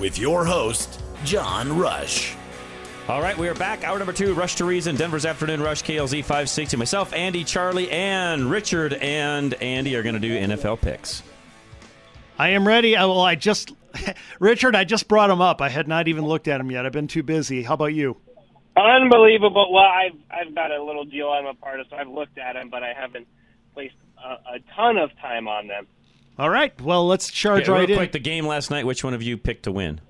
With your host, John Rush. All right, we are back. Hour number two, Rush to Reason, Denver's Afternoon Rush, KLZ 560. Myself, Andy, Charlie, and Richard and Andy are going to do NFL picks. I am ready. I, well, I just, Richard, I just brought him up. I had not even looked at him yet. I've been too busy. How about you? Unbelievable. Well, I've I've got a little deal I'm a part of, so I've looked at him, but I haven't placed a, a ton of time on them. All right. Well, let's charge Okay, right real in. quick, the game last night, which one of you picked to win?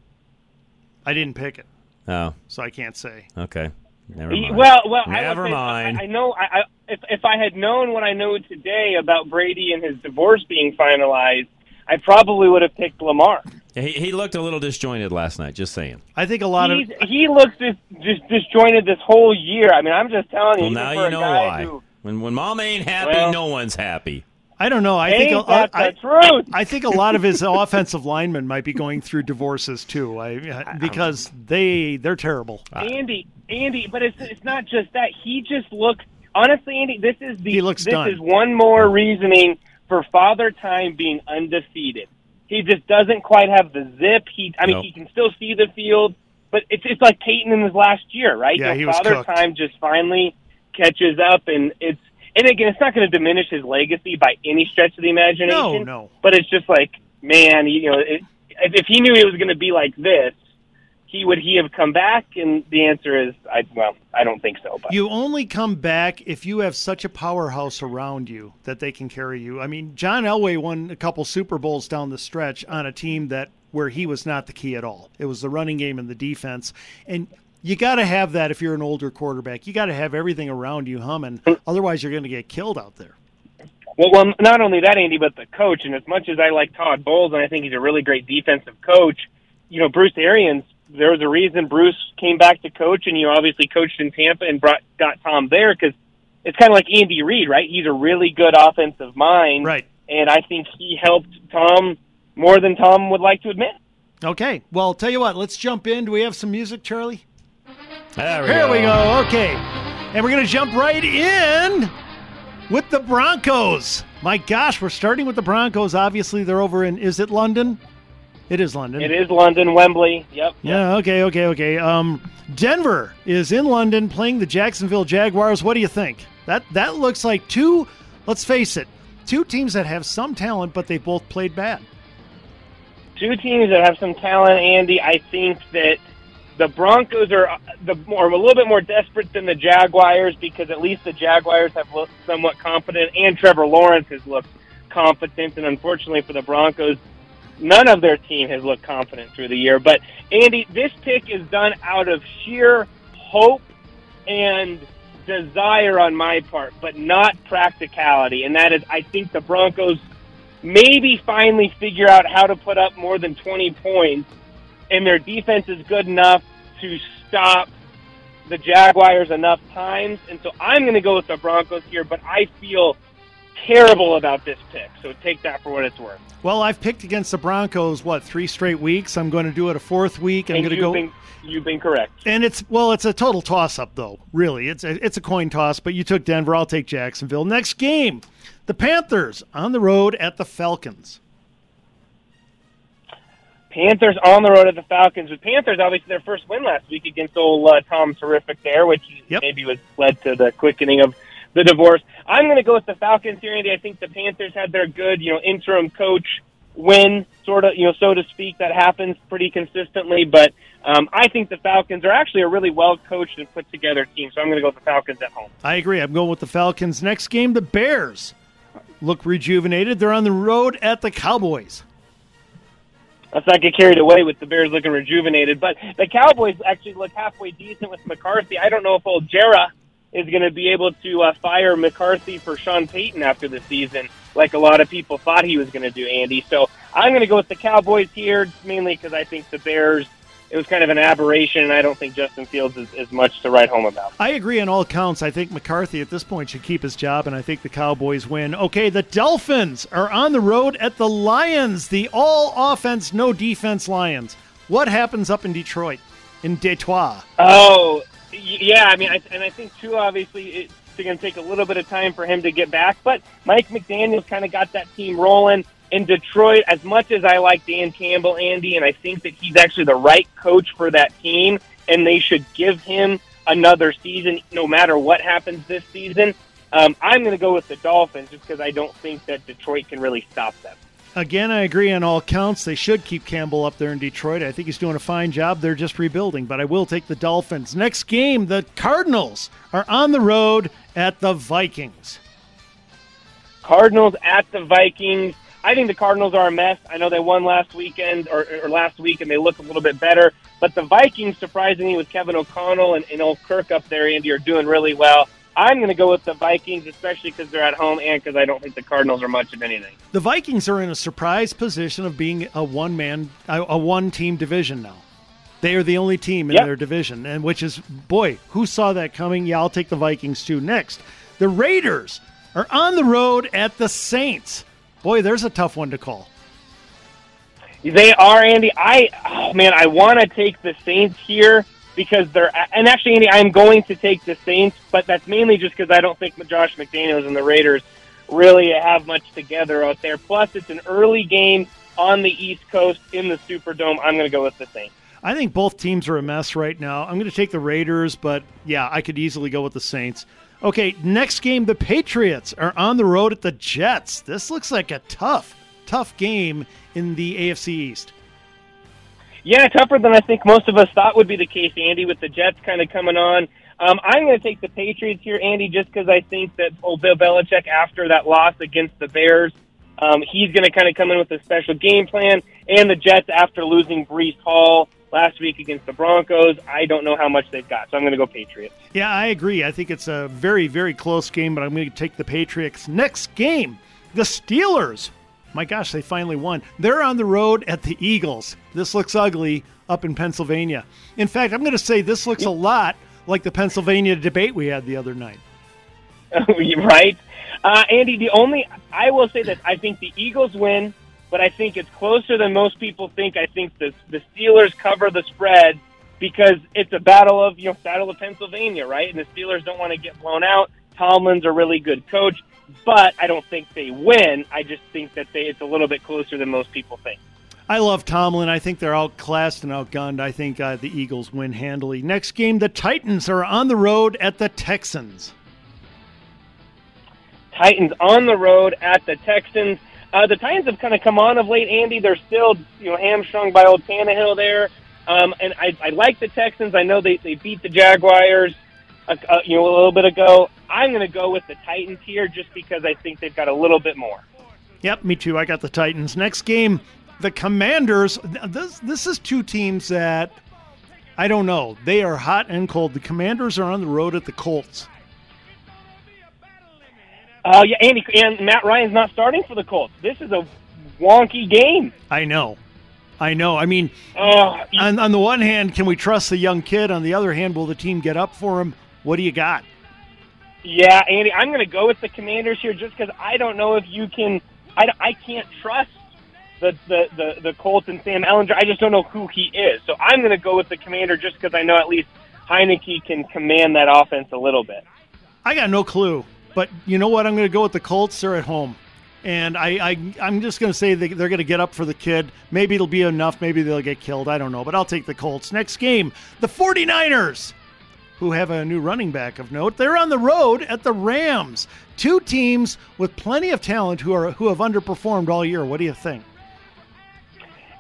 I didn't pick it, Oh, so I can't say. okay. Never mind. Well, well, I Never would say- mind. I, I know. I, I, if if I had known what I know today about Brady and his divorce being finalized, I probably would have picked Lamar. he, he looked a little disjointed last night, just saying. I think a lot He's, of he looks dis, just disjointed this whole year. I mean, I'm just telling you. Well, even now for you a know guy why. Who, When when mom ain't happy, Well- no one's happy. I don't know. I think a, that I, the truth? I think a lot of his offensive linemen might be going through divorces too. I uh, because they they're terrible. Andy, Andy, but it's it's not just that. He just looks. Honestly, Andy, this is the He looks this done. is one more reasoning for Father Time being undefeated. He just doesn't quite have the zip. He, I mean, Nope. he can still see the field, but it's it's like Peyton in his last year, right? Yeah, he was Father cooked. Time just finally catches up, and it's and again, it's not going to diminish his legacy by any stretch of the imagination. No, no. But it's just like, man, you know, it, if if he knew it was going to be like this, he would he have come back? And the answer is, I well, I don't think so. But You only come back if you have such a powerhouse around you that they can carry you. I mean, John Elway won a couple Super Bowls down the stretch on a team that where he was not the key at all. It was the running game and the defense. And you got to have that if you're an older quarterback. You got to have everything around you humming. Mm. Otherwise, you're going to get killed out there. well, well, not only that, Andy, but the coach. And as much as I like Todd Bowles, and I think he's a really great defensive coach, you know, Bruce Arians. There was a reason Bruce came back to coach, and you obviously coached in Tampa and brought got Tom there because it's kind of like Andy Reid, right? He's a really good offensive mind, Right. And I think he helped Tom more than Tom would like to admit. Okay. Well, tell you what, let's jump in. Do we have some music, Charlie? There we Here go. we go. Okay. And we're going to jump right in with the Broncos. My gosh, we're starting with the Broncos. Obviously, they're over in, is it London? It is London. It is London, Wembley. Yep. Yeah, okay, okay, okay. Um, Denver is in London playing the Jacksonville Jaguars. What do you think? That that looks like two, let's face it, two teams that have some talent, but they both played bad. two teams that have some talent, Andy. I think that the Broncos are uh, the more a little bit more desperate than the Jaguars because at least the Jaguars have looked somewhat confident, and Trevor Lawrence has looked competent. And unfortunately for the Broncos, none of their team has looked confident through the year. But Andy, this pick is done out of sheer hope and desire on my part, but not practicality. And that is, I think the Broncos maybe finally figure out how to put up more than 20 points, and their defense is good enough to stop the Jaguars enough times. And so I'm going to go with the Broncos here, but I feel terrible about this pick. So take that for what it's worth. Well, I've picked against the Broncos what three straight weeks. I'm going to do it a fourth week. I'm And going to go. been, you've been correct. And it's well, it's a total toss up though. Really, it's a, it's a coin toss. But you took Denver. I'll take Jacksonville. Next game, the Panthers on the road at the Falcons. Panthers on the road at the Falcons. With Panthers, obviously their first win last week against old uh, Tom Terrific there, which Yep. maybe was led to the quickening of the divorce. I'm going to go with the Falcons here, Andy. I think the Panthers had their good, you know, interim coach win, sort of, you know, so to speak. That happens pretty consistently, but um, I think the Falcons are actually a really well coached and put together team. So I'm going to go with the Falcons at home. I agree. I'm going with the Falcons. Next game, the Bears look rejuvenated. They're on the road at the Cowboys. Let's not get carried away with the Bears looking rejuvenated, but the Cowboys actually look halfway decent with McCarthy. I don't know if old Jera is going to be able to uh, fire McCarthy for Sean Payton after the season, like a lot of people thought he was going to do, Andy. So I'm going to go with the Cowboys here, mainly because I think the Bears it was kind of an aberration, and I don't think Justin Fields is, is much to write home about. I agree on all counts. I think McCarthy at this point should keep his job, and I think the Cowboys win. Okay, the Dolphins are on the road at the Lions, the all offense, no defense Lions. What happens up in Detroit, in Detroit? Oh, yeah. I mean, I, and I think too. Obviously, it's going to take a little bit of time for him to get back, but Mike McDaniel's kind of got that team rolling in Detroit, as much as I like Dan Campbell, Andy, and I think that he's actually the right coach for that team, and they should give him another season no matter what happens this season. Um, I'm going to go with the Dolphins just because I don't think that Detroit can really stop them. Again, I agree on all counts. They should keep Campbell up there in Detroit. I think he's doing a fine job. They're just rebuilding, but I will take the Dolphins. Next game, the Cardinals are on the road at the Vikings. Cardinals at the Vikings. I think the Cardinals are a mess. I know they won last weekend or, or last week, and they look a little bit better. But the Vikings, surprisingly, with Kevin O'Connell and, and old Kirk up there, Andy, are doing really well. I'm going to go with the Vikings, especially because they're at home and because I don't think the Cardinals are much of anything. The Vikings are in a surprise position of being a one man, a one team division now. They are the only team in Yep. their division, and which is boy, who saw that coming? Yeah, I'll take the Vikings too. Next, the Raiders are on the road at the Saints. Boy, there's a tough one to call. They are, Andy. I, oh man, I want to take the Saints here because they're, and actually, Andy, I'm going to take the Saints, but that's mainly just because I don't think Josh McDaniels and the Raiders really have much together out there. Plus, it's an early game on the East Coast in the Superdome. I'm going to go with the Saints. I think both teams are a mess right now. I'm going to take the Raiders, but yeah, I could easily go with the Saints. Okay, next game, the Patriots are on the road at the Jets. This looks like a tough, tough game in the AFC East. Yeah, tougher than I think most of us thought would be the case, Andy, with the Jets kind of coming on. Um, I'm going to take the Patriots here, Andy, just because I think that old Bill Belichick, after that loss against the Bears, um, he's going to kind of come in with a special game plan. And the Jets, after losing Breece Hall last week against the Broncos, I don't know how much they've got. So I'm going to go Patriots. Yeah, I agree. I think it's a very, very close game, but I'm going to take the Patriots. Next game, the Steelers. My gosh, they finally won. They're on the road at the Eagles. This looks ugly up in Pennsylvania. In fact, I'm going to say this looks a lot like the Pennsylvania debate we had the other night. right? Uh, Andy, the only I will say that I think the Eagles win, but I think it's closer than most people think. I think the the Steelers cover the spread because it's a battle of you know battle of Pennsylvania, right? And the Steelers don't want to get blown out. Tomlin's a really good coach, but I don't think they win. I just think that they it's a little bit closer than most people think. I love Tomlin. I think they're outclassed and outgunned. I think uh, the Eagles win handily. Next game, the Titans are on the road at the Texans. Titans on the road at the Texans. Uh, the Titans have kind of come on of late, Andy. They're still, you know, hamstrung by old Tannehill there. Um, and I, I like the Texans. I know they, they beat the Jaguars, uh, uh, you know, a little bit ago. I'm going to go with the Titans here just because I think they've got a little bit more. Yep, me too. I got the Titans. Next game, the Commanders. This this is two teams that I don't know. They are hot and cold. The Commanders are on the road at the Colts. Uh, yeah, Andy and Matt Ryan's not starting for the Colts. This is a wonky game. I know. I know. I mean, Uh, on, on the one hand, can we trust the young kid? On the other hand, will the team get up for him? What do you got? Yeah, Andy, I'm going to go with the Commanders here just because I don't know if you can. I, I can't trust the, the, the, the Colts and Sam Ehlinger. I just don't know who he is. So I'm going to go with the Commander just because I know at least Heinicke can command that offense a little bit. I got no clue. But you know what? I'm going to go with the Colts. They're at home. And I, I, I'm just going to say they, they're going to get up for the kid. Maybe it'll be enough. Maybe they'll get killed. I don't know. But I'll take the Colts. Next game, the 49ers, who have a new running back of note. They're on the road at the Rams. Two teams with plenty of talent who, are, who have underperformed all year. What do you think?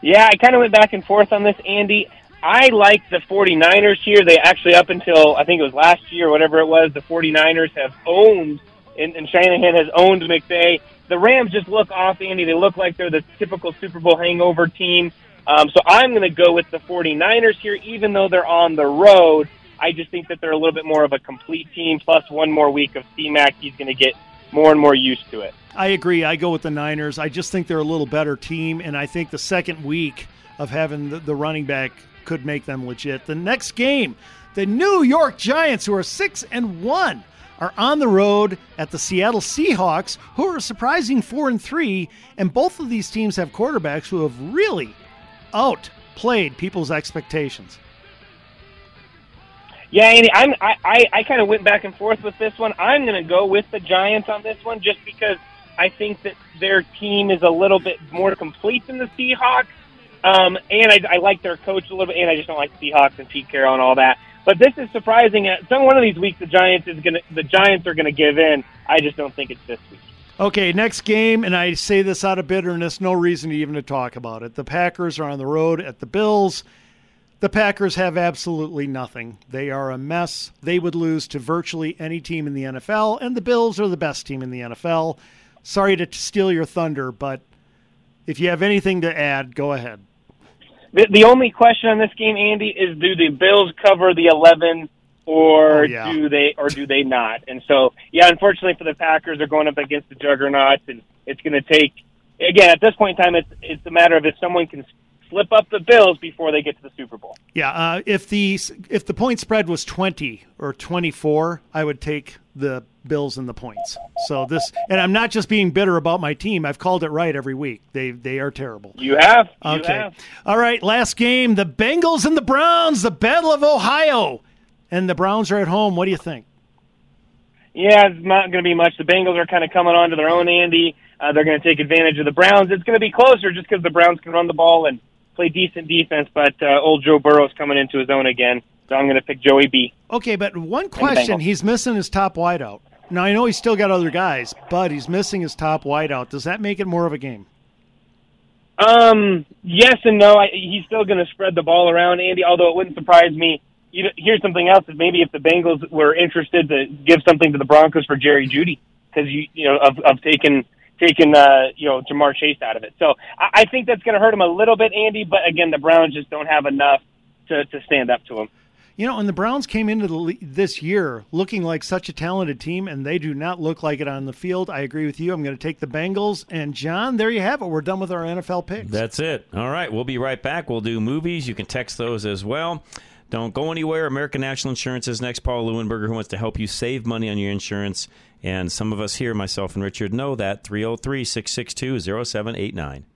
Yeah, I kind of went back and forth on this, Andy. I like the 49ers here. They actually, up until I think it was last year or whatever it was, the 49ers have owned, and, and Shanahan has owned McVay. The Rams just look off, Andy. They look like they're the typical Super Bowl hangover team. Um, so I'm going to go with the 49ers here, even though they're on the road. I just think that they're a little bit more of a complete team. Plus, one more week of C-Mac, he's going to get more and more used to it. I agree. I go with the Niners. I just think they're a little better team, and I think the second week of having the, the running back could make them legit. The next game, the New York Giants, who are six and one, are on the road at the Seattle Seahawks, who are surprising four and three, and both of these teams have quarterbacks who have really outplayed people's expectations. Yeah, Andy, I'm, I, I, I kind of went back and forth with this one. I'm going to go with the Giants on this one just because I think that their team is a little bit more complete than the Seahawks. Um, and I, I like their coach a little bit, and I just don't like Seahawks and Pete Carroll and all that. But this is surprising. Some one of these weeks, the Giants is gonna, the Giants are gonna give in. I just don't think it's this week. Okay, next game, and I say this out of bitterness, no reason even to talk about it. The Packers are on the road at the Bills. The Packers have absolutely nothing. They are a mess. They would lose to virtually any team in the NFL, and the Bills are the best team in the NFL. Sorry to steal your thunder, but if you have anything to add, go ahead. The, the only question on this game, Andy, is do the Bills cover the 11 or Oh, yeah. do they or do they not? And so, yeah, unfortunately for the Packers, they're going up against the juggernauts, and it's going to take. Again, at this point in time, it's it's a matter of if someone can slip up the Bills before they get to the Super Bowl. Yeah, uh, if the if the point spread was twenty or twenty four, I would take the Bills and the points. So this, and I'm not just being bitter about my team. I've called it right every week. They they are terrible. You have. You Okay. have. All right. Last game: the Bengals and the Browns, the Battle of Ohio, and the Browns are at home. What do you think? Yeah, it's not going to be much. The Bengals are kind of coming on to their own, Andy. Uh, they're going to take advantage of the Browns. It's going to be closer just because the Browns can run the ball and play decent defense, but uh, old Joe Burrow's coming into his own again. So I'm going to pick Joey B. Okay, but one question: He's missing his top wideout. Now I know he's still got other guys, but he's missing his top wideout. Does that make it more of a game? Um, yes and no. I, he's still going to spread the ball around, Andy. Although it wouldn't surprise me. You know, here's something else: is maybe if the Bengals were interested to give something to the Broncos for Jerry Jeudy, because you you know of of taking taking uh you know Ja'Marr Chase out of it. So I, I think that's going to hurt him a little bit, Andy. But again, the Browns just don't have enough to to stand up to him. You know, and the Browns came into the this year looking like such a talented team, and they do not look like it on the field. I agree with you. I'm going to take the Bengals. And John, there you have it. We're done with our NFL picks. That's it. All right, we'll be right back. We'll do movies. You can text those as well. Don't go anywhere. American National Insurance is next. Paul Lewinberger, who wants to help you save money on your insurance. And some of us here, myself and Richard, know that. 303 662 0789.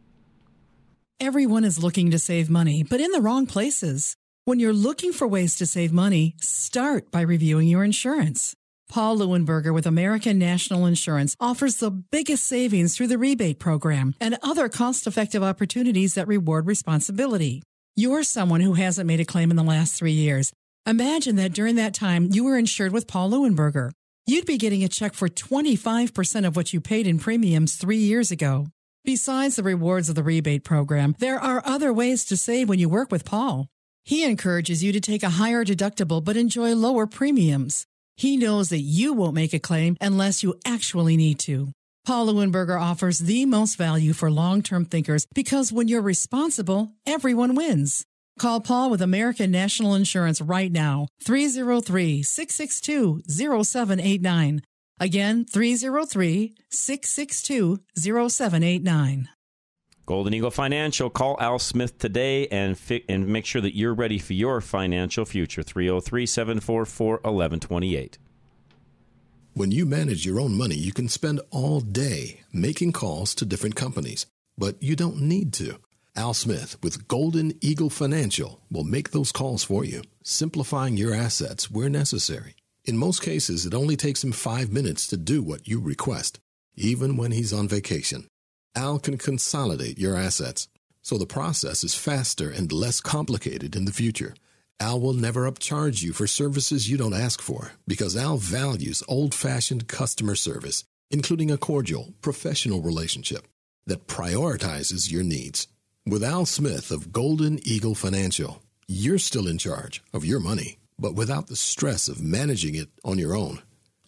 Everyone is looking to save money, but in the wrong places. When you're looking for ways to save money, start by reviewing your insurance. Paul Lewinberger with American National Insurance offers the biggest savings through the rebate program and other cost effective opportunities that reward responsibility. You're someone who hasn't made a claim in the last three years. Imagine that during that time you were insured with Paul Lewinberger. You'd be getting a check for 25% of what you paid in premiums three years ago. Besides the rewards of the rebate program, there are other ways to save when you work with Paul. He encourages you to take a higher deductible but enjoy lower premiums. He knows that you won't make a claim unless you actually need to. Paul Lewinberger offers the most value for long-term thinkers because when you're responsible, everyone wins. Call Paul with American National Insurance right now, 303-662-0789. Again, 303-662-0789. Golden Eagle Financial. Call Al Smith today and fi- and make sure that you're ready for your financial future. 303 744 1128. When you manage your own money, you can spend all day making calls to different companies, but you don't need to. Al Smith with Golden Eagle Financial will make those calls for you, simplifying your assets where necessary. In most cases, it only takes him five minutes to do what you request, even when he's on vacation. Al can consolidate your assets, so the process is faster and less complicated in the future. Al will never upcharge you for services you don't ask for because Al values old fashioned customer service, including a cordial, professional relationship that prioritizes your needs. With Al Smith of Golden Eagle Financial, you're still in charge of your money, but without the stress of managing it on your own.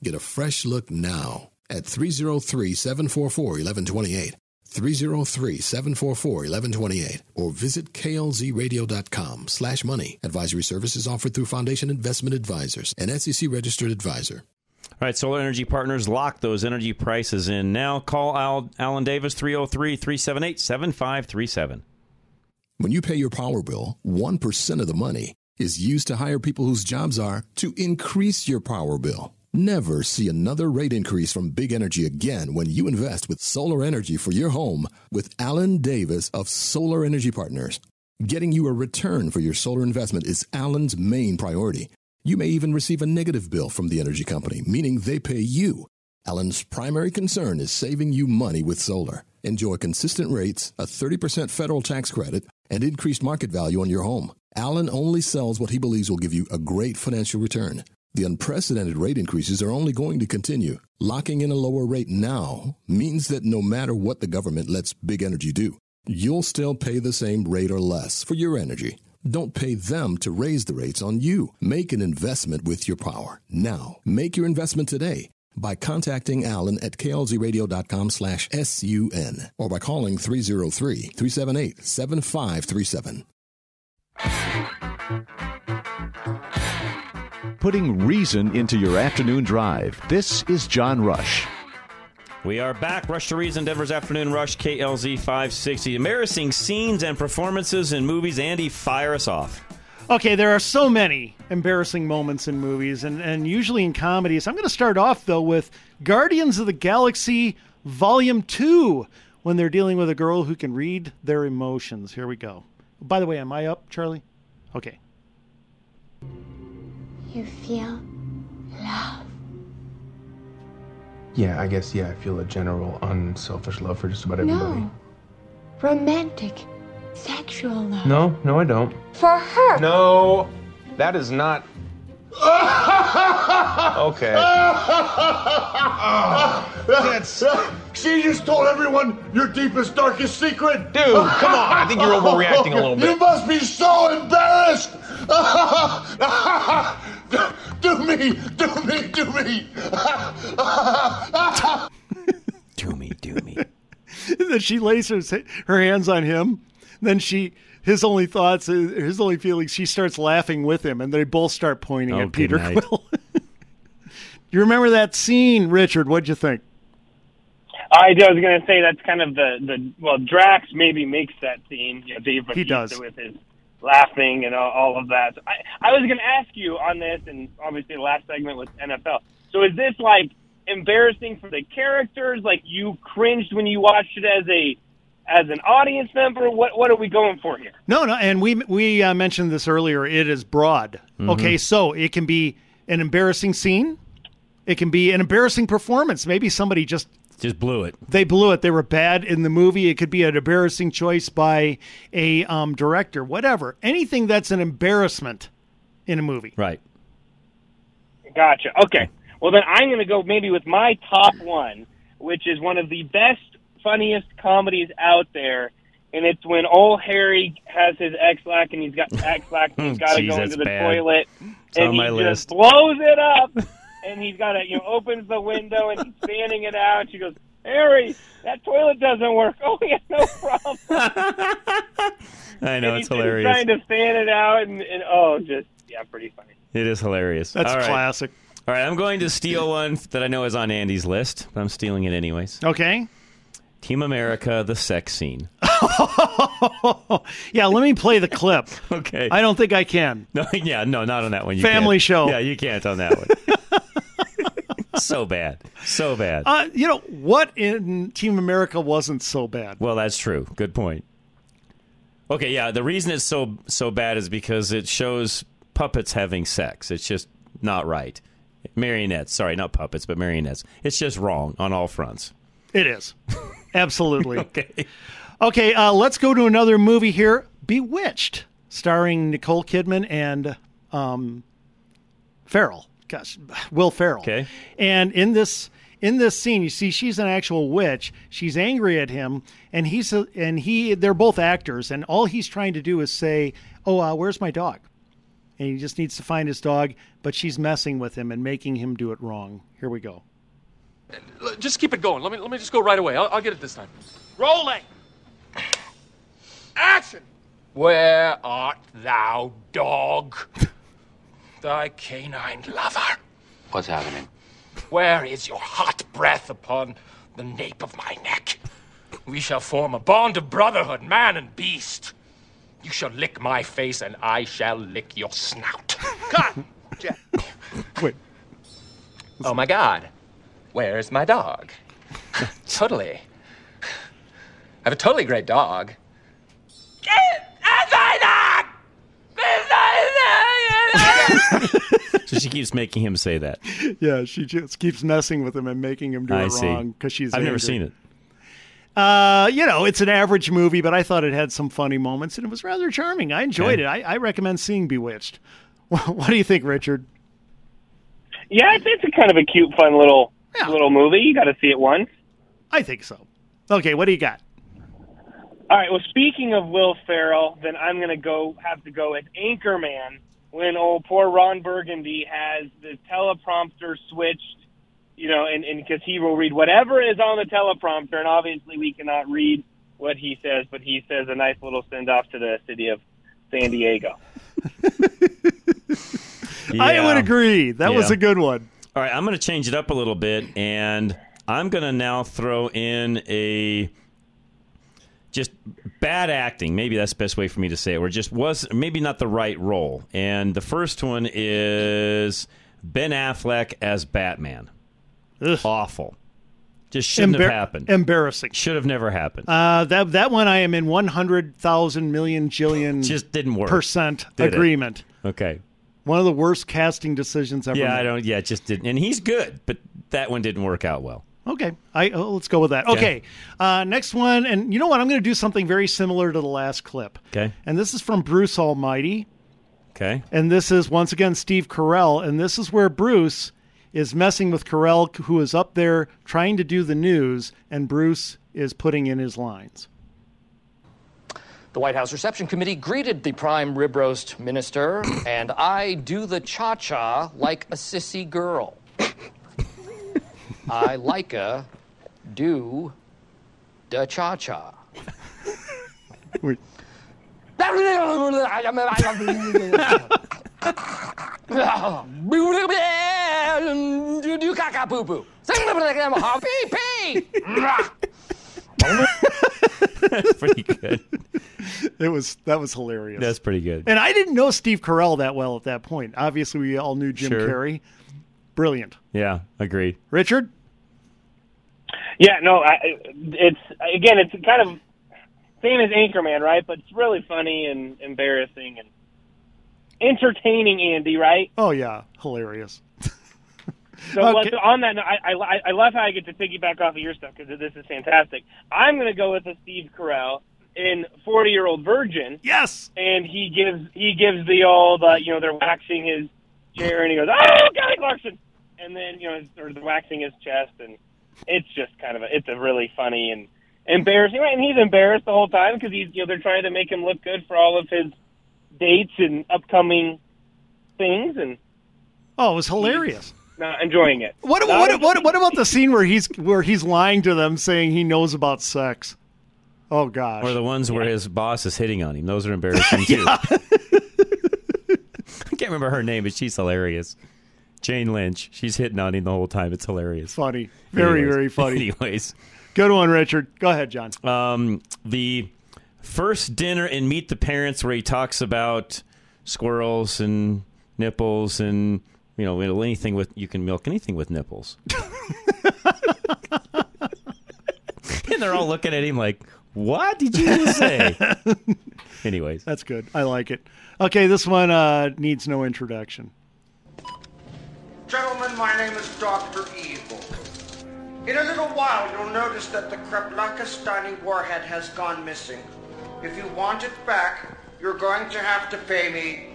Get a fresh look now at 303 744 1128. 303 744 1128 or visit klzradio.com slash money. Advisory services offered through Foundation Investment Advisors, an SEC registered advisor. All right, Solar Energy Partners, lock those energy prices in now. Call Al, Alan Davis, 303 378 7537. When you pay your power bill, 1% of the money is used to hire people whose jobs are to increase your power bill. Never see another rate increase from Big Energy again when you invest with solar energy for your home with Alan Davis of Solar Energy Partners. Getting you a return for your solar investment is Alan's main priority. You may even receive a negative bill from the energy company, meaning they pay you. Alan's primary concern is saving you money with solar. Enjoy consistent rates, a 30% federal tax credit, and increased market value on your home. Alan only sells what he believes will give you a great financial return. The unprecedented rate increases are only going to continue. Locking in a lower rate now means that no matter what the government lets big energy do, you'll still pay the same rate or less for your energy. Don't pay them to raise the rates on you. Make an investment with your power. Now, make your investment today by contacting Alan at klzradio.com slash sun or by calling 303-378-7537. Putting reason into your afternoon drive. This is John Rush. We are back. Rush to Reason, Denver's Afternoon Rush, KLZ 560. Embarrassing scenes and performances in movies. Andy, fire us off. Okay, there are so many embarrassing moments in movies, and, and usually in comedies. I'm going to start off, though, with Guardians of the Galaxy Volume 2, when they're dealing with a girl who can read their emotions. Here we go. By the way, am I up, Charlie? Okay. You feel love. Yeah, I guess, yeah, I feel a general unselfish love for just about everybody. No. Romantic, sexual love. No, no, I don't. For her. No, that is not. Okay. That's. She just told everyone your deepest, darkest secret. Dude, come on. I think you're overreacting a little bit. You must be so embarrassed. Do me, do me, do me. do me, do me. then she lays her, her hands on him. Then she, his only thoughts, his only feelings, she starts laughing with him, and they both start pointing Oh, at Peter good night. Quill. you remember that scene, Richard? What'd you think? I was going to say that's kind of the the well, Drax maybe makes that scene. You know, Dave He does. with his laughing and all, all of that. So I, I was going to ask you on this, and obviously the last segment was NFL. So is this like embarrassing for the characters? Like you cringed when you watched it as a as an audience member? What what are we going for here? No, no, and we we uh, mentioned this earlier. It is broad. Mm-hmm. Okay, so it can be an embarrassing scene. It can be an embarrassing performance. Maybe somebody just Just blew it. they blew it. They were bad in the movie. It could be an embarrassing choice by a um, director. Whatever. Anything that's an embarrassment in a movie. Right. Gotcha. Okay. Well, then I'm going to go maybe with my top one, which is one of the best, funniest comedies out there. And it's when old Harry has his Ex-Lax and he's got Ex-Lax and he's got to go into the bad. toilet. It's and on he my just list. blows it up. And he's got to, you know, opens the window and he's fanning it out. She goes, Harry, that toilet doesn't work. Oh, yeah, no problem. I know, and it's he's hilarious. trying to fan it out. And, and oh, just, yeah, pretty funny. It is hilarious. That's All right. classic. All right, I'm going to steal one that I know is on Andy's list, but I'm stealing it anyways. Okay. Team America, the sex scene. yeah, let me play the clip. Okay. I don't think I can. No, yeah, no, not on that one. You Family can't. show. Yeah, you can't on that one. So bad, so bad. Uh, you know what in Team America wasn't so bad? Well, that's true. Good point. Okay, yeah. The reason it's so so bad is because it shows puppets having sex. It's just not right. Marionettes. Sorry, not puppets, but marionettes. It's just wrong on all fronts. It is. Absolutely. okay. Okay, uh, let's go to another movie here Bewitched, starring Nicole Kidman and um, Ferrell. Gosh, Will Ferrell. Okay. And in this in this scene, you see she's an actual witch. She's angry at him, and he's a, and he they're both actors, and all he's trying to do is say, "Oh, uh, where's my dog?" And he just needs to find his dog, but she's messing with him and making him do it wrong. Here we go. Just keep it going. Let me let me just go right away. I'll, I'll get it this time. Rolling. Action. Where art thou, dog? Thy canine lover. What's happening? Where is your hot breath upon the nape of my neck? We shall form a bond of brotherhood, man and beast. You shall lick my face, and I shall lick your snout. Cut. Jack. Wait. Oh my god. Where's my dog? totally. I have a totally great dog. So she keeps making him say that. Yeah, she just keeps messing with him and making him do I it see. wrong because she's. I've never seen it. Uh, you know, it's an average movie, but I thought it had some funny moments and it was rather charming. I enjoyed Okay. it. I, I recommend seeing Bewitched. what do you think, Richard? Yeah, it's, it's a kind of a cute, fun little little movie. You got to see it once. I think so. Okay, what do you got? All right. Well, speaking of Will Ferrell, then I'm going to go have to go with Anchorman when old poor Ron Burgundy has the teleprompter switched, you know, and because he will read whatever is on the teleprompter, and obviously we cannot read what he says, but he says a nice little send off to the city of San Diego. I would agree. That was a good one. All right, I'm going to change it up a little bit, and I'm going to now throw in a just bad acting. Maybe that's the best way for me to say it. Or just was maybe not the right role. And the first one is Ben Affleck as Batman. Awful. Just shouldn't Embar- have happened. Embarrassing. Should have never happened. Uh, that that one I am in one hundred thousand million jillion Just didn't work. percent Did it? agreement. Okay. One of the worst casting decisions ever. Yeah, made. I don't. Yeah, it just didn't. And he's good, but that one didn't work out well. Okay, I oh, let's go with that. Okay. Okay, uh, next one, and you know what? I'm going to do something very similar to the last clip, Okay. and this is from Bruce Almighty, Okay. and this is once again Steve Carell, and this is where Bruce is messing with Carell, who is up there trying to do the news, and Bruce is putting in his lines. The White House Reception Committee greeted the prime rib roast minister, and I do the cha cha like a sissy girl. I like a do the cha cha. Wait. Do caca poo poo. Pee pee. pretty good. It was that was hilarious. That's pretty good. And I didn't know Steve Carell that well at that point. Obviously, we all knew Jim Sure. Carrey. Brilliant, Yeah, agreed. Richard. Yeah, no, I, it's again, it's kind of same as Anchorman, right? But it's really funny and embarrassing and entertaining. Andy, right? Oh yeah, hilarious. So Okay. let's- on that, note, I, I I love how I get to piggyback off of your stuff because this is fantastic. I'm going to go with a Steve Carell in Forty Year Old Virgin. Yes, and he gives he gives the old uh, you know they're waxing his chair and he goes oh Kelly Clarkson and then you know or they're waxing his chest and it's just kind of a it's a really funny and embarrassing right and he's embarrassed the whole time because he's you know they're trying to make him look good for all of his dates and upcoming things and Oh, it was hilarious. not enjoying it. What what, enjoying what what about the scene where he's where he's lying to them, saying he knows about sex? Oh gosh. Or the ones where his boss is hitting on him. Those are embarrassing too. I can't remember her name, but she's hilarious. Jane Lynch. She's hitting on him the whole time. It's hilarious. Funny. Very, Anyways- very funny. Anyways. Good one, Richard. Go ahead, John. Um, the first dinner in Meet the Parents where he talks about squirrels and nipples and you know anything with you can milk anything with nipples. and they're all looking at him like, "What did you just say?" Anyways, That's good. I like it. Okay, this one uh, needs no introduction. Gentlemen, my name is Dr. Evil. In a little while, you'll notice that the Kreplachistani warhead has gone missing. If you want it back, you're going to have to pay me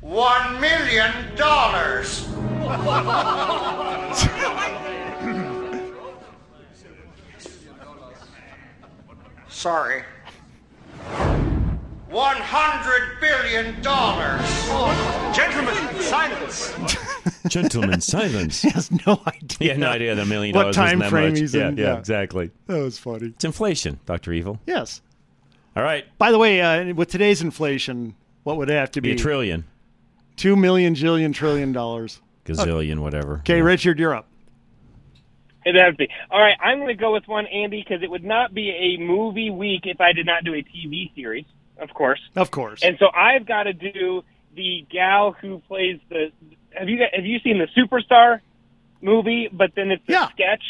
one million dollars. Sorry. One hundred billion dollars. Gentlemen, silence. Gentlemen, silence. he has no idea. He had no idea that a million What dollars time wasn't that frame much. he's yeah, in, Yeah, yeah. exactly. That was funny. It's inflation, Doctor Evil. Yes. All right, By the way, uh, with today's inflation, what would it have to be be? a trillion, Two million, jillion, trillion dollars. gazillion, whatever. Okay, Richard, you're up. It'd have to be. All right, I'm going to go with one, Andy, because it would not be a movie week if I did not do a TV series, of course. Of course. And so I've got to do the gal who plays the. Have you have you seen the Superstar movie? But then it's a sketch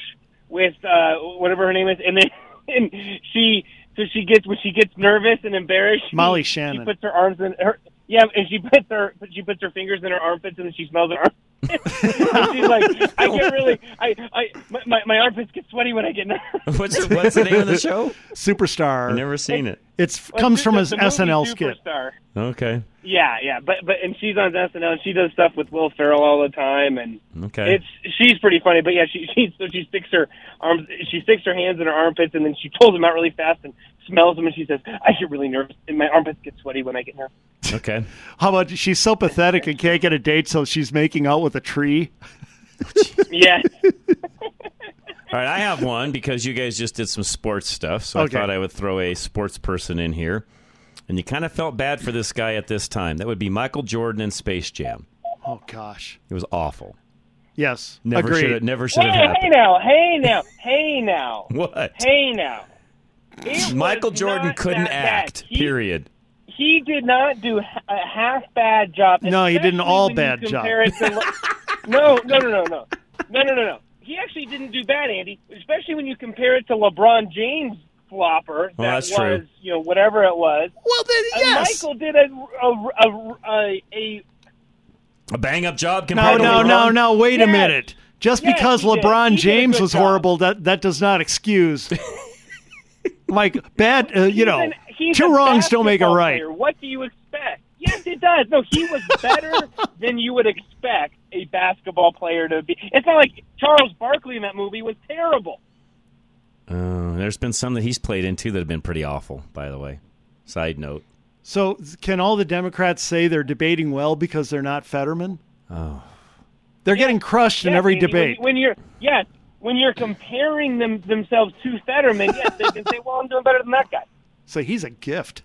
with uh, whatever her name is, and then and she so she gets when she gets nervous and embarrassed. she- Molly She Shannon. puts her arms in her. Yeah, and she puts her she puts her fingers in her armpits and then she smells her arm. And she's like, I get really, I, I, my, my, my armpits get sweaty when I get nervous. what's the, what's the name of the show? Superstar. I've never seen it. It's Well, comes from his SNL skit. Okay. Yeah, yeah, but but and she's on SNL and she does stuff with Will Ferrell all the time and Okay. it's she's pretty funny. But yeah, she she so she sticks her arms she sticks her hands in her armpits and then she pulls them out really fast and smells them and she says, "I get really nervous and my armpits get sweaty when I get nervous." Okay. How about she's so pathetic and can't get a date, so she's making out with a tree? yeah. All right, I have one because you guys just did some sports stuff, so Okay. I thought I would throw a sports person in here. And you kind of felt bad for this guy at this time. That would be Michael Jordan in Space Jam. Oh gosh. It was awful. Yes. Never agreed. should have. Never should have hey, hey now, hey now, hey now, What? hey now. It Michael Jordan couldn't act. He- period. he did not do a half bad job. No, he did an all bad job. to no, no, no, no, no, no, no, no, no. He actually didn't do bad, Andy. Especially when you compare it to LeBron James flopper. Well, that that's was, true. you know, whatever it was. Well, then Uh, yes. Michael did a a a, a, a A bang up job No, no, no, no. Wait a minute. Just Yes, because. LeBron He did a James was job. horrible, that that does not excuse. Like bad, uh, you He's know, an- two wrongs don't make a right. player. What do you expect? Yes, it does. No, he was better than you would expect a basketball player to be. It's not like Charles Barkley in that movie was terrible. Uh, there's been some that he's played in too that have been pretty awful. By the way, side note. So, can all the Democrats say they're debating well because they're not Fetterman? Oh, They're getting crushed in every Andy, debate. When, when you're yes, when you're comparing them themselves to Fetterman, yes, they can say, "Well, I'm doing better than that guy." So he's a gift.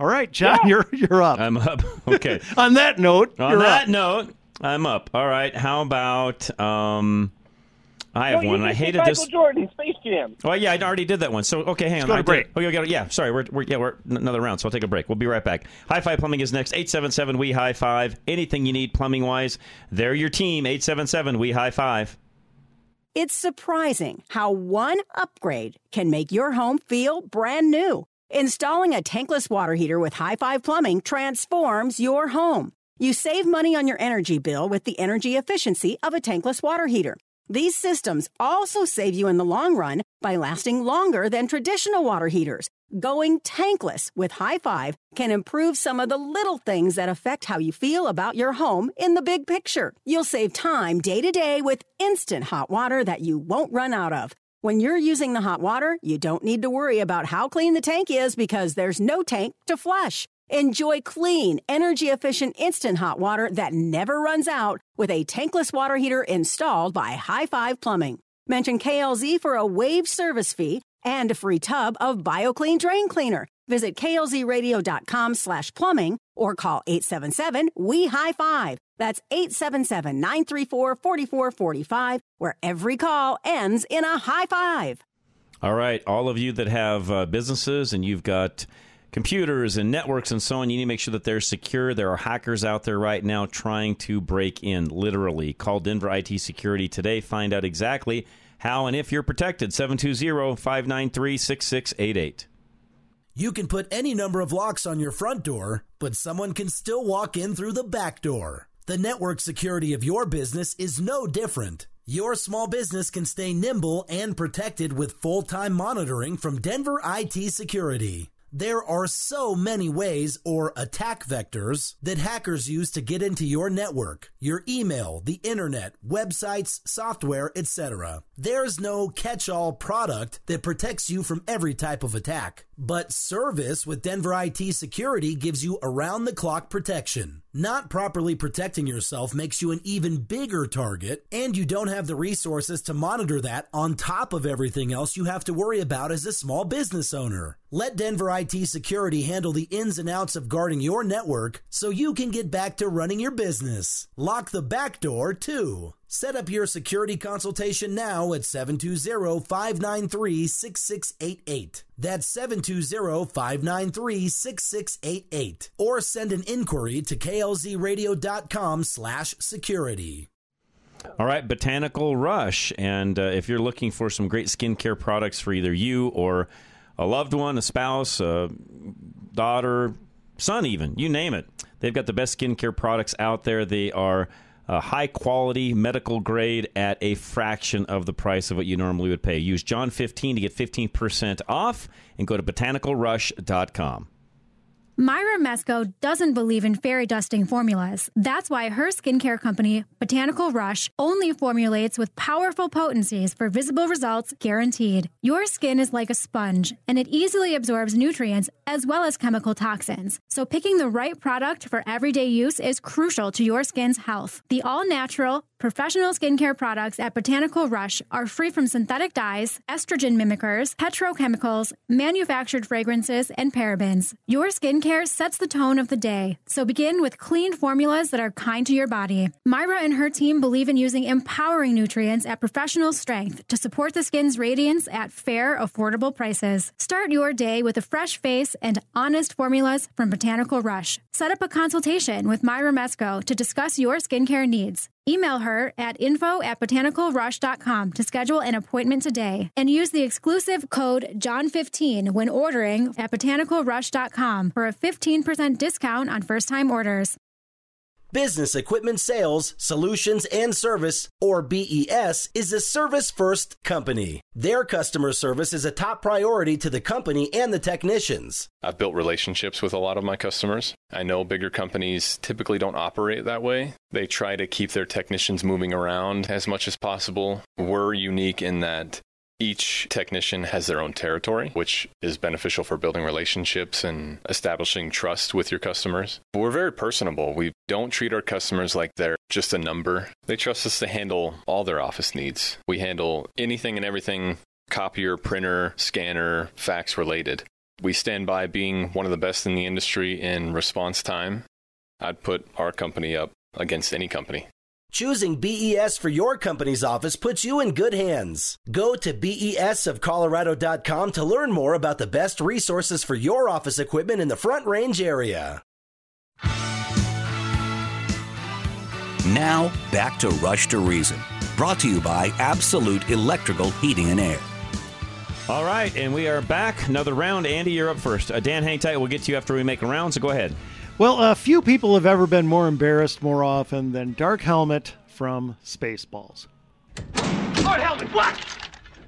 All right, John, you're you're up. I'm up. Okay. On that note, On you're that up. note, I'm up. All right. How about um? I have no, one. You I hated Michael this. Jordan, Space Jam. Well, yeah, I already did that one. So okay, hang on. go to I break. it. Okay, yeah. Sorry, we're, we're yeah we're another round, so I'll take a break. We'll be right back. High Five Plumbing is next. Eight seven seven we high five. Anything you need plumbing wise, they're your team. Eight seven seven we high five. It's surprising how one upgrade can make your home feel brand new. Installing a tankless water heater with High Five Plumbing transforms your home. You save money on your energy bill with the energy efficiency of a tankless water heater. These systems also save you in the long run by lasting longer than traditional water heaters. Going tankless with High Five can improve some of the little things that affect how you feel about your home in the big picture. You'll save time day to day with instant hot water that you won't run out of. When you're using the hot water, you don't need to worry about how clean the tank is because there's no tank to flush. Enjoy clean, energy efficient instant hot water that never runs out with a tankless water heater installed by High Five Plumbing. Mention KLZ for a waived service fee and a free tub of BioClean Drain Cleaner. Visit klzradio.com slash plumbing or call 877-WE-HIGH-FIVE. That's 877-934-4445 where every call ends in a high five. All right, all of you that have uh, businesses and you've got computers and networks and so on, you need to make sure that they're secure. There are hackers out there right now trying to break in, literally. Call Denver IT Security today. Find out exactly how and if you're protected. 720 593 6688. You can put any number of locks on your front door, but someone can still walk in through the back door. The network security of your business is no different. Your small business can stay nimble and protected with full time monitoring from Denver IT Security. There are so many ways or attack vectors that hackers use to get into your network, your email, the internet, websites, software, etc. There's no catch all product that protects you from every type of attack. But Service with Denver IT Security gives you around the clock protection. Not properly protecting yourself makes you an even bigger target, and you don't have the resources to monitor that on top of everything else you have to worry about as a small business owner. Let Denver IT Security handle the ins and outs of guarding your network so you can get back to running your business. Lock the back door, too. Set up your security consultation now at 720 593 6688. That's 720 593 6688. Or send an inquiry to klzradio.com slash security. All right, Botanical Rush. And uh, if you're looking for some great skincare products for either you or a loved one, a spouse, a daughter, son, even, you name it, they've got the best skincare products out there. They are uh, high quality medical grade at a fraction of the price of what you normally would pay. Use John 15 to get 15% off and go to botanicalrush.com. Myra Mesco doesn't believe in fairy dusting formulas. That's why her skincare company, Botanical Rush, only formulates with powerful potencies for visible results guaranteed. Your skin is like a sponge, and it easily absorbs nutrients as well as chemical toxins. So picking the right product for everyday use is crucial to your skin's health. The all natural, Professional skincare products at Botanical Rush are free from synthetic dyes, estrogen mimickers, petrochemicals, manufactured fragrances, and parabens. Your skincare sets the tone of the day, so begin with clean formulas that are kind to your body. Myra and her team believe in using empowering nutrients at professional strength to support the skin's radiance at fair, affordable prices. Start your day with a fresh face and honest formulas from Botanical Rush. Set up a consultation with Myra Mesco to discuss your skincare needs. Email her at info at botanicalrush.com to schedule an appointment today and use the exclusive code JOHN15 when ordering at botanicalrush.com for a 15% discount on first time orders. Business Equipment Sales, Solutions, and Service, or BES, is a service first company. Their customer service is a top priority to the company and the technicians. I've built relationships with a lot of my customers. I know bigger companies typically don't operate that way. They try to keep their technicians moving around as much as possible. We're unique in that each technician has their own territory, which is beneficial for building relationships and establishing trust with your customers. But we're very personable. We don't treat our customers like they're just a number. They trust us to handle all their office needs. We handle anything and everything copier, printer, scanner, fax related. We stand by being one of the best in the industry in response time. I'd put our company up against any company. Choosing BES for your company's office puts you in good hands. Go to besofcolorado.com to learn more about the best resources for your office equipment in the Front Range area. Now, back to Rush to Reason, brought to you by Absolute Electrical Heating and Air. All right, and we are back. Another round. Andy, you're up first. Uh, Dan, hang tight. We'll get to you after we make a round, so go ahead. Well, a few people have ever been more embarrassed more often than Dark Helmet from Spaceballs. Lord Helmet, what?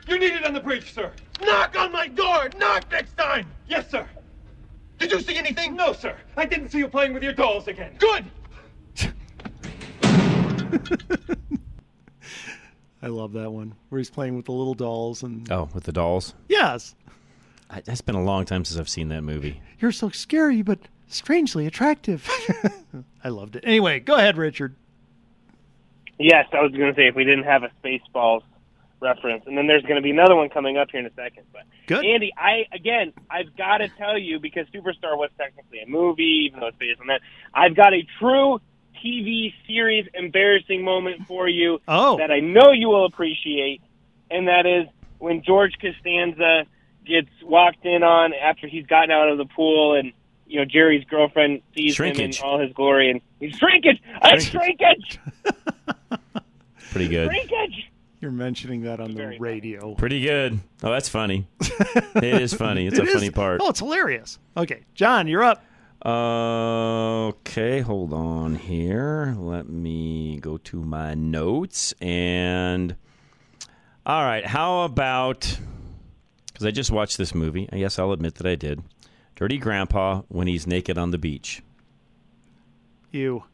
You're needed on the bridge, sir. Knock on my door! Knock next time! Yes, sir. Did you see anything? No, sir. I didn't see you playing with your dolls again. Good! I love that one where he's playing with the little dolls and Oh, with the dolls? yes, I- It's been a long time since I've seen that movie. you're so scary but strangely attractive. I loved it. Anyway, go ahead, Richard. Yes, I was going to say if we didn't have a Spaceballs reference, and then there's going to be another one coming up here in a second. But Good. Andy, I again, I've got to tell you because Superstar was technically a movie, even though it's based on that. I've got a true TV series embarrassing moment for you Oh. that I know you will appreciate, and that is when George Costanza gets walked in on after he's gotten out of the pool and. You know, Jerry's girlfriend sees Shrinkage. him in all his glory, and he's shrinkage. Uh, shrinkage. Pretty good. Shrinkage. You're mentioning that on the radio. Pretty good. Oh, that's funny. it is funny. It's It a is- funny part. Oh, it's hilarious. Okay, John, you're up. Uh, okay, hold on here. Let me go to my notes and. All right, how about? Because I just watched this movie. Yes, I'll admit that I did. Dirty Grandpa when he's naked on the beach, You.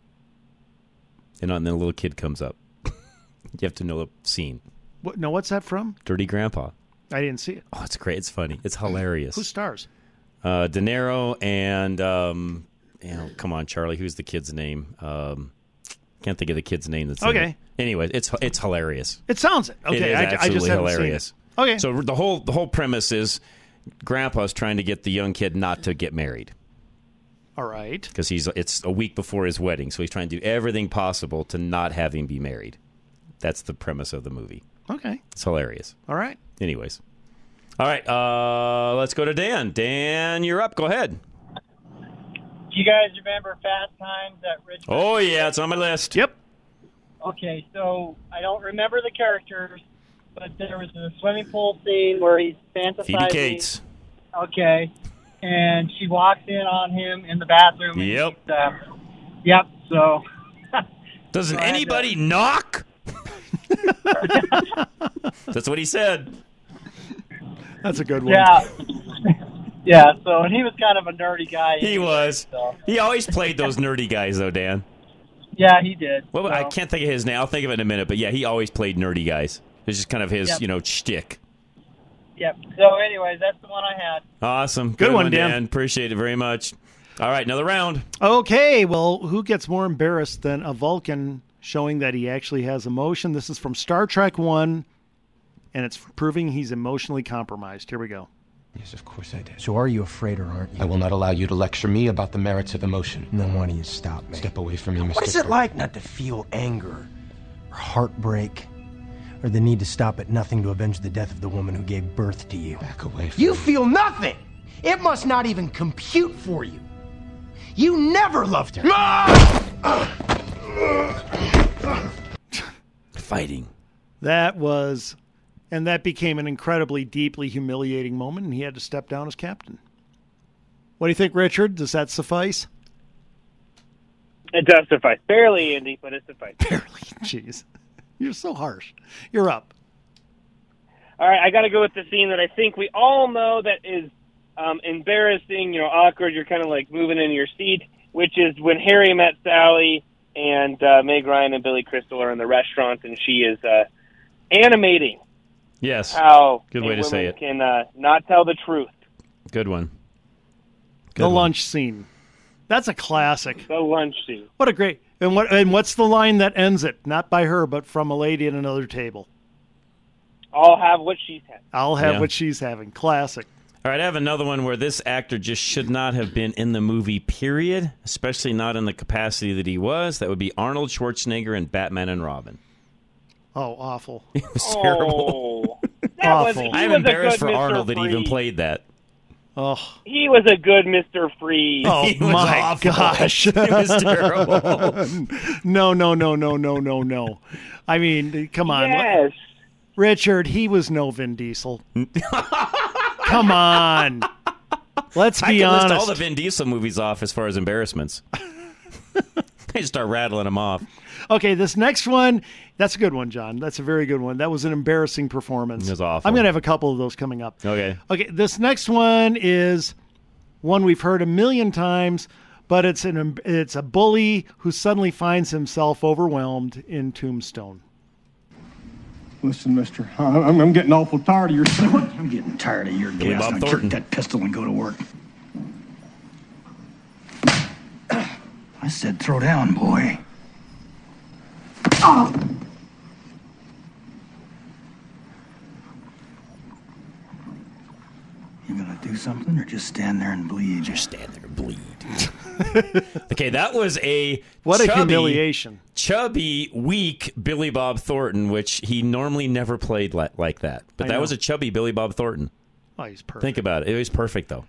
and then a little kid comes up. you have to know the scene. What, no, what's that from? Dirty Grandpa. I didn't see it. Oh, it's great. It's funny. It's hilarious. Who stars? Uh, De Niro and um, you know, come on, Charlie. Who's the kid's name? Um, can't think of the kid's name. That's Okay. it. Anyway, it's it's hilarious. It sounds okay. it I, I just hilarious. Okay. So the whole the whole premise is Grandpa's trying to get the young kid not to get married All right. because he's it's a week before his wedding, so he's trying to do everything possible to not have him be married. That's the premise of the movie. Okay. It's hilarious. All right. Anyways, all right. Uh, let's go to Dan. Dan, you're up. Go ahead. You guys remember Fast Times at Ridgemont? Oh yeah, it's on my list. Yep. Okay, so I don't remember the characters, but there was a swimming pool scene where he's fantasizing. Phoebe Cates. Okay, and she walks in on him in the bathroom. Yep. he's, uh, yep. So Doesn't So I to- anybody knock? That's what he said. That's a good one. yeah, yeah. So and he was kind of a nerdy guy. He anyway, was. So. He always played those nerdy guys, though, Dan. Yeah, he did. Well, I can't think of his name. I'll think of it in a minute. But yeah, he always played nerdy guys. It's just kind of his, Yep. you know, shtick. Yep. So, anyways, that's the one I had. Awesome. Good one, Dan. Appreciate it very much. All right, another round. Okay, well, who gets more embarrassed than a Vulcan showing that he actually has emotion? This is from Star Trek 1, and it's proving he's emotionally compromised. Here we go. Yes, of course I did. So are you afraid or aren't you? I will not allow you to lecture me about the merits of emotion. Then why don't you stop me? Step away from me, Mr. What is it like not to feel anger or heartbreak or the need to stop at nothing to avenge the death of the woman who gave birth to you? Back away from You feel nothing! It must not even compute for you. You never loved her. Ah! Fighting. That was, and that became an incredibly deeply humiliating moment, and he had to step down as captain. What do you think, Richard? Does that suffice? It does suffice. Barely, Andy, but it suffices. Barely. Jeez, you're so harsh. You're up. All right, I got to go with the scene that I think we all know that is um, embarrassing, you know, awkward. You're kind of like moving in your seat, which is when Harry met Sally and uh, Meg Ryan and Billy Crystal are in the restaurant, and she is uh, animating Yes. how Good way to say it. can uh, not tell the truth. Good one. the lunch scene. That's a classic. The lunch scene. What a great and what and what's the line that ends it? Not by her, but from a lady at another table. I'll have what she's had. I'll have Yeah. what she's having. Classic. All right, I have another one where this actor just should not have been in the movie, period, especially not in the capacity that he was. That would be Arnold Schwarzenegger in Batman and Robin. Oh, awful. It was terrible. Oh, that was, I'm was embarrassed for Mr. Arnold that he even played that. Oh, He was a good Mr. Freeze. oh He was my awful. gosh. He was terrible. no, no, no, no, no, no, no. I mean, come on. Yes. Richard, he was no Vin Diesel. come on. Let's be I be can honest. list all the Vin Diesel movies off as far as embarrassments. I just start rattling them off. Okay, this next one, that's a good one, John. That's a very good one. That was an embarrassing performance. It was awful. I'm going to have a couple of those coming up. Okay. Okay, this next one is one we've heard a million times, but it's an it's a bully who suddenly finds himself overwhelmed in Tombstone. Listen, mister, I'm, I'm getting awful tired of your. I'm getting tired of your Billy gas. Bob Now Thornton. jerk that pistol and go to work. I said, throw down, boy. Oh. You gonna do something or just stand there and bleed? Just stand there and bleed. Okay, that was a What a humiliation. Chubby, weak Billy Bob Thornton, which he normally never played li- like that. But I that know. was a chubby Billy Bob Thornton. Oh, he's perfect. Think about it. It was perfect, though.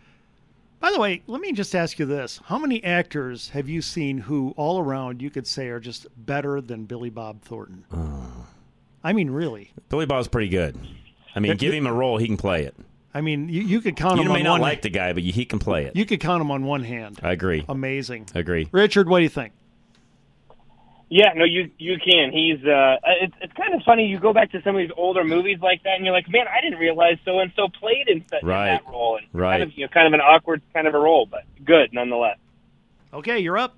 By the way, let me just ask you this: How many actors have you seen who, all around, you could say are just better than Billy Bob Thornton? Uh. I mean, really. Billy Bob's pretty good. I mean, It- give him a role, he can play it. I mean, you, you could count him on one You him You may on not one. like the guy, but he can play it. You could count him on one hand. I agree. Amazing. I Agree. Richard, what do you think? Yeah, no, you you can. He's uh, it's it's kind of funny. You go back to some of these older movies like that, and you're like, man, I didn't realize so and so played in, that- in Right. that role. And Right. Kind of, you know, kind of an awkward kind of a role, but good nonetheless. Okay, you're up.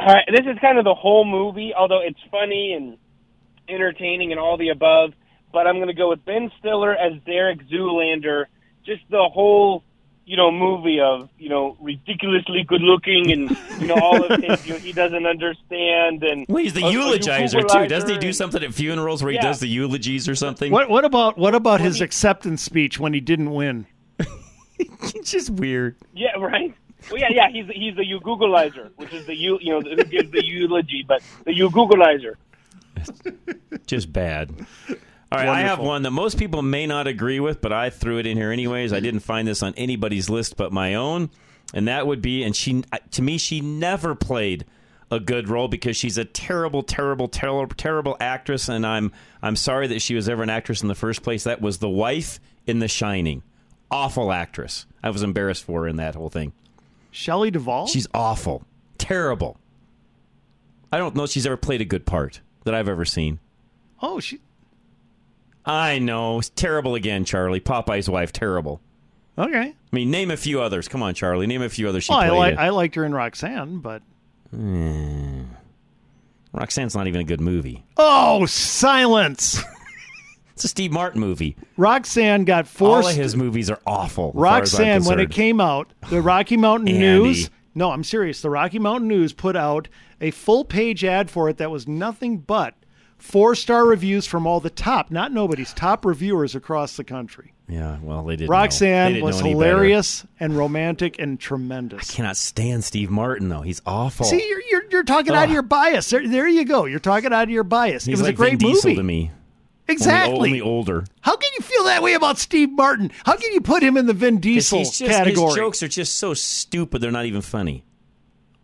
All right, this is kind of the whole movie, although it's funny and entertaining and all the above. But I'm going to go with Ben Stiller as Derek Zoolander. Just the whole, you know, movie of you know ridiculously good looking and you know all of his you know, he doesn't understand and Well, he's the a- a eulogizer too. Doesn't he do something at funerals where he does the eulogies or something? What what about what about his acceptance speech when he didn't win? it's just weird. Yeah, right. Well, yeah, yeah. He's he's the you Googleizer, which is the you you know who gives the eulogy, but the you Googleizer. just bad. All right, I have one that most people may not agree with, but I threw it in here anyways. I didn't find this on anybody's list but my own, and that would be and she to me she never played a good role because she's a terrible terrible terrible terrible actress and I'm I'm sorry that she was ever an actress in the first place. That was the wife in The Shining. Awful actress. I was embarrassed for her in that whole thing. Shelley Duvall? She's awful. Terrible. I don't know if she's ever played a good part that I've ever seen. Oh, she I know. It's terrible again, Charlie. Popeye's wife, terrible. Okay. I mean, name a few others. Come on, Charlie. Name a few others she Well, I in. I liked her in Roxanne, but Hmm. Roxanne's not even a good movie. oh, silence! It's a Steve Martin movie. Roxanne got All forced. of his movies are awful. as far as I'm Roxanne, when it came out, the Rocky Mountain. News. No, I'm serious. The Rocky Mountain News put out a full page ad for it that was nothing but four star reviews from all the top, not nobody's, top reviewers across the country. Yeah, well, they. They Roxanne didn't was any better. hilarious and romantic and tremendous. I cannot stand Steve Martin though. He's awful. See, you're, you're, you're talking out of your bias. There, there you go. You're talking out of your bias. He's it was like a great Vin movie. to me. Exactly. Only, only older. How can you feel that way about Steve Martin? How can you put him in the Vin Diesel just, category? His jokes are just so stupid. They're not even funny.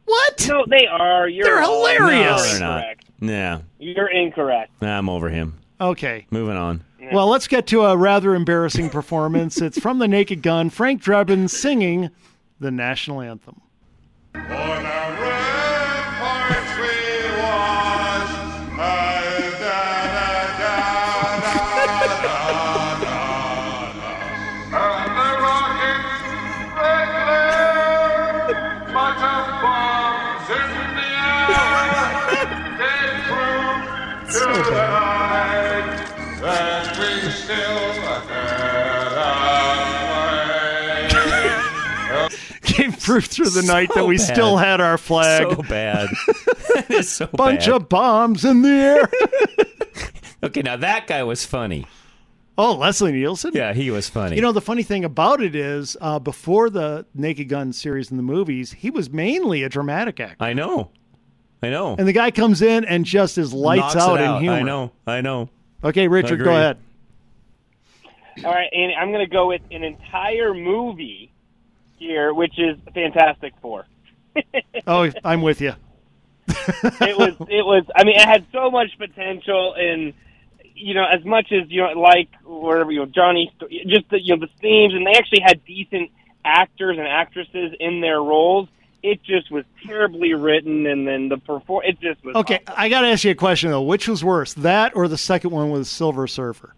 What? No, they are. You're They're all- hilarious. No, they're not. incorrect. Yeah, You're incorrect. I'm over him. Okay. Moving on. Well, let's get to a rather embarrassing performance. It's from the Naked Gun, Frank Drebin singing the national anthem. Gave proof through the night that we bad. still had our flag. So bad. it's so Bunch bad. of bombs in the air. Okay, now that guy was funny. oh, Leslie Nielsen? Yeah, he was funny. You know, the funny thing about it is, uh, before the Naked Gun series in the movies, he was mainly a dramatic actor. I know. I know. And the guy comes in and just is lights Knocks out it in humor. I know. I know. Okay, Richard, go ahead. All right, and I'm going to go with an entire movie here, which is Fantastic Four. Oh, I'm with you. it was it was I mean it had so much potential and you know as much as you know like whatever you know Johnny just the, you know the themes and they actually had decent actors and actresses in their roles it just was terribly written and then the perform it just was Okay, I got to ask you a question though. Which was worse, that or the second one with Silver Surfer?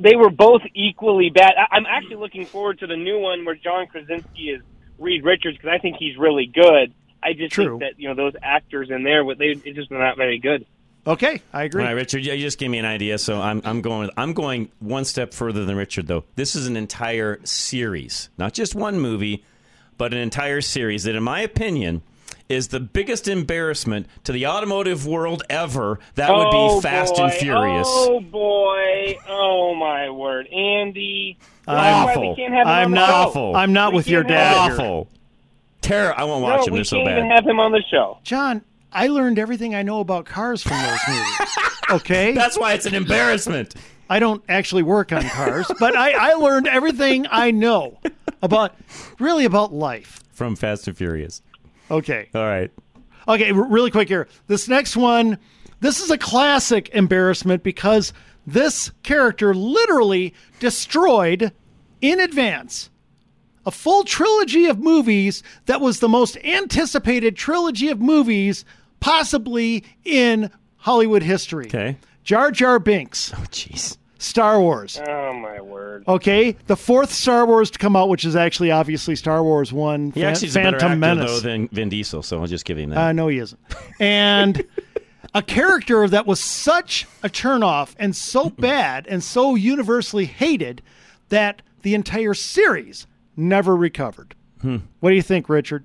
They were both equally bad I, I'm actually looking forward to the new one where John Krasinski is Reed Richards because I think he's really good I just True. think that you know those actors in there they it just were not very good Okay, I agree. All right, Richard, you just gave me an idea, so I'm I'm going I'm going one step further than Richard though. This is an entire series, not just one movie, but an entire series that, in my opinion, is the biggest embarrassment to the automotive world ever. That would Oh, be Fast and. Furious. Oh boy! Oh my word, Andy! That's why Awful. we can't have him I'm not. Awful. I'm not We with your dad. him. here. Awful. Terror. I won't No, watch them. we They're so can't bad. even have him on the show. John, I learned everything I know about cars from those movies. Okay, That's why it's an embarrassment. I don't actually work on cars, but I, I learned everything I know about, really about life. From Fast and Furious. Okay. All right. Okay, really quick here. This next one, this is a classic embarrassment because this character literally destroyed in advance a full trilogy of movies that was the most anticipated trilogy of movies possibly in Hollywood history. Okay. Jar Jar Binks. Oh, jeez. Star Wars. Oh my word. Okay, the fourth Star Wars to come out, which is actually obviously Star Wars One. He Fa- actually is a better actor Menace. though than Vin Diesel, so I'll just give him that. Uh, no, he isn't. And a character that was such a turnoff and so bad and so universally hated that the entire series never recovered. Hmm. What do you think, Richard?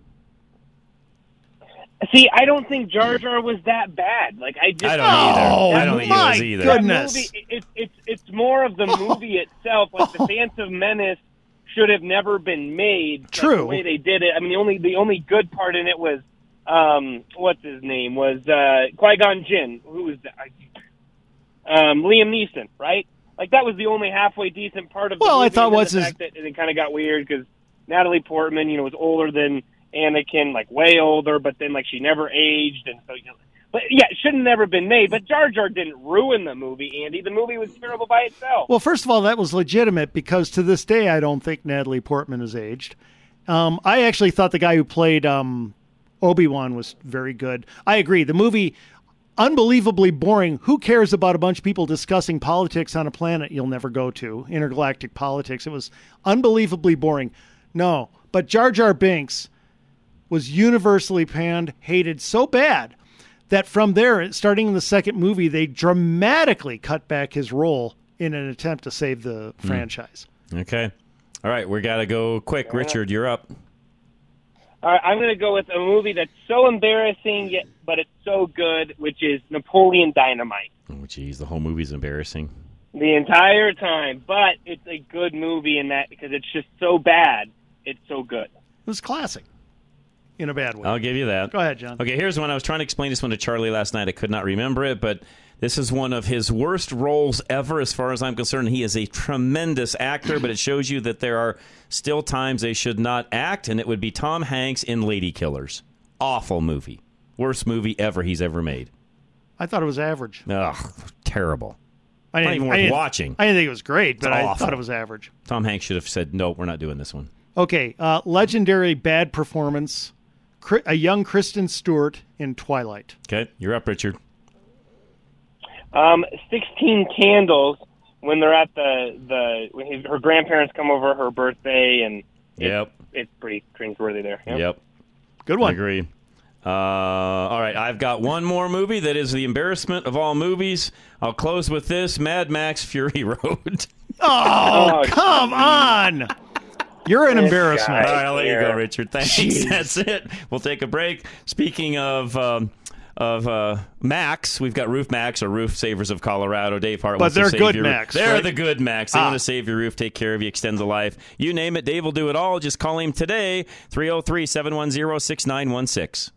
See, I don't think Jar Jar was that bad. Like I just I don't either. Oh, I don't think he my was either. Goodness. movie, it's it's it's more of the movie itself. Like the Phantom Menace should have never been made. True. The way they did it. I mean, the only the only good part in it was um what's his name was uh Qui Gon Jinn, who was that? um Liam Neeson, right? Like that was the only halfway decent part of the Well, I thought and then what's the his- fact that it kind of got weird because Natalie Portman, you know, was older than Anakin, like way older, but then like she never aged, and so you know. But yeah, it should have never been made. But Jar Jar didn't ruin the movie, Andy. The movie was terrible by itself. Well, first of all, that was legitimate because to this day, I don't think Natalie Portman has aged. Um, I actually thought the guy who played um, Obi Wan was very good. I agree. The movie, unbelievably boring. Who cares about a bunch of people discussing politics on a planet you'll never go to? Intergalactic politics. It was unbelievably boring. No, but Jar Jar Binks was universally panned, hated so bad that from there, starting in the second movie, they dramatically cut back his role in an attempt to save the Hmm. franchise. Okay. All right, we got to go quick. Richard, you're up. All right, I'm going to go with a movie that's so embarrassing, yet but it's so good, which is Napoleon Dynamite. Oh, jeez, the whole movie's embarrassing. The entire time, but it's a good movie in that because it's just so bad, it's so good. It was classic in a bad way. I'll give you that. Go ahead, John. Okay, here's one. I was trying to explain this one to Charlie last night. I could not remember it, but this is one of his worst roles ever, as far as I'm concerned. He is a tremendous actor, but it shows you that there are still times they should not act, and it would be Tom Hanks in Lady Killers. Awful movie. Worst movie ever he's ever made. I thought it was average. Ugh, terrible. I Not didn't, even I worth didn't- watching. I didn't think it was great, but I thought it was average. Tom Hanks should have said, no, we're not doing this one. Okay, uh, legendary bad performance. Cri- A young Kristen Stewart in Twilight. Okay, you're up, Richard. Um, Sixteen Candles when they're at the the when his, her grandparents come over her birthday and Yep. it's pretty cringeworthy there. Yep. Yep. Good one. I agree. Uh, all right, I've got one more movie that is the embarrassment of all movies. I'll close with this Mad Max Fury Road. Oh, Oh, come on. You're an embarrassment. All right, I'll let you go. Richard. Thanks. Jeez. That's it. We'll take a break. Speaking of. Um, of uh, Max, we've got Roof Max or Roof Savers of Colorado. Dave Hart, But wants they're save good your- Max, They're right? the good Max. They Ah. want to save your roof, take care of you, extend the life. You name it, Dave will do it all. Just call him today, 303 710 6916.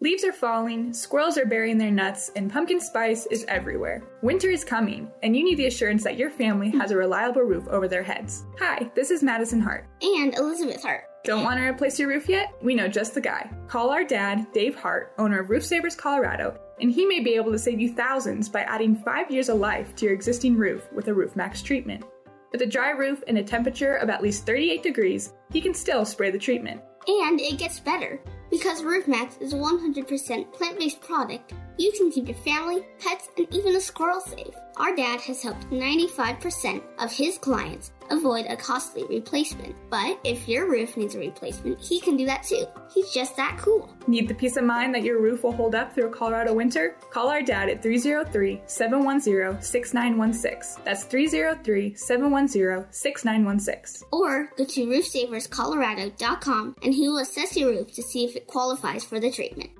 Leaves are falling, squirrels are burying their nuts, and pumpkin spice is everywhere. Winter is coming, and you need the assurance that your family has a reliable roof over their heads. Hi, this is Madison Hart. And Elizabeth Hart. Don't want to replace your roof yet? We know just the guy. Call our dad, Dave Hart, owner of Roof Savers Colorado, and he may be able to save you thousands by adding five years of life to your existing roof with a Roof Max treatment. With a dry roof and a temperature of at least 38 degrees, he can still spray the treatment. And it gets better. Because RoofMax is a 100% plant based product, you can keep your family, pets, and even a squirrel safe. Our dad has helped 95% of his clients avoid a costly replacement. But if your roof needs a replacement, he can do that too. He's just that cool. Need the peace of mind that your roof will hold up through a Colorado winter? Call our dad at 303 710 6916. That's 303 710 6916. Or go to roofsaverscolorado.com and he will assess your roof to see if it qualifies for the treatment.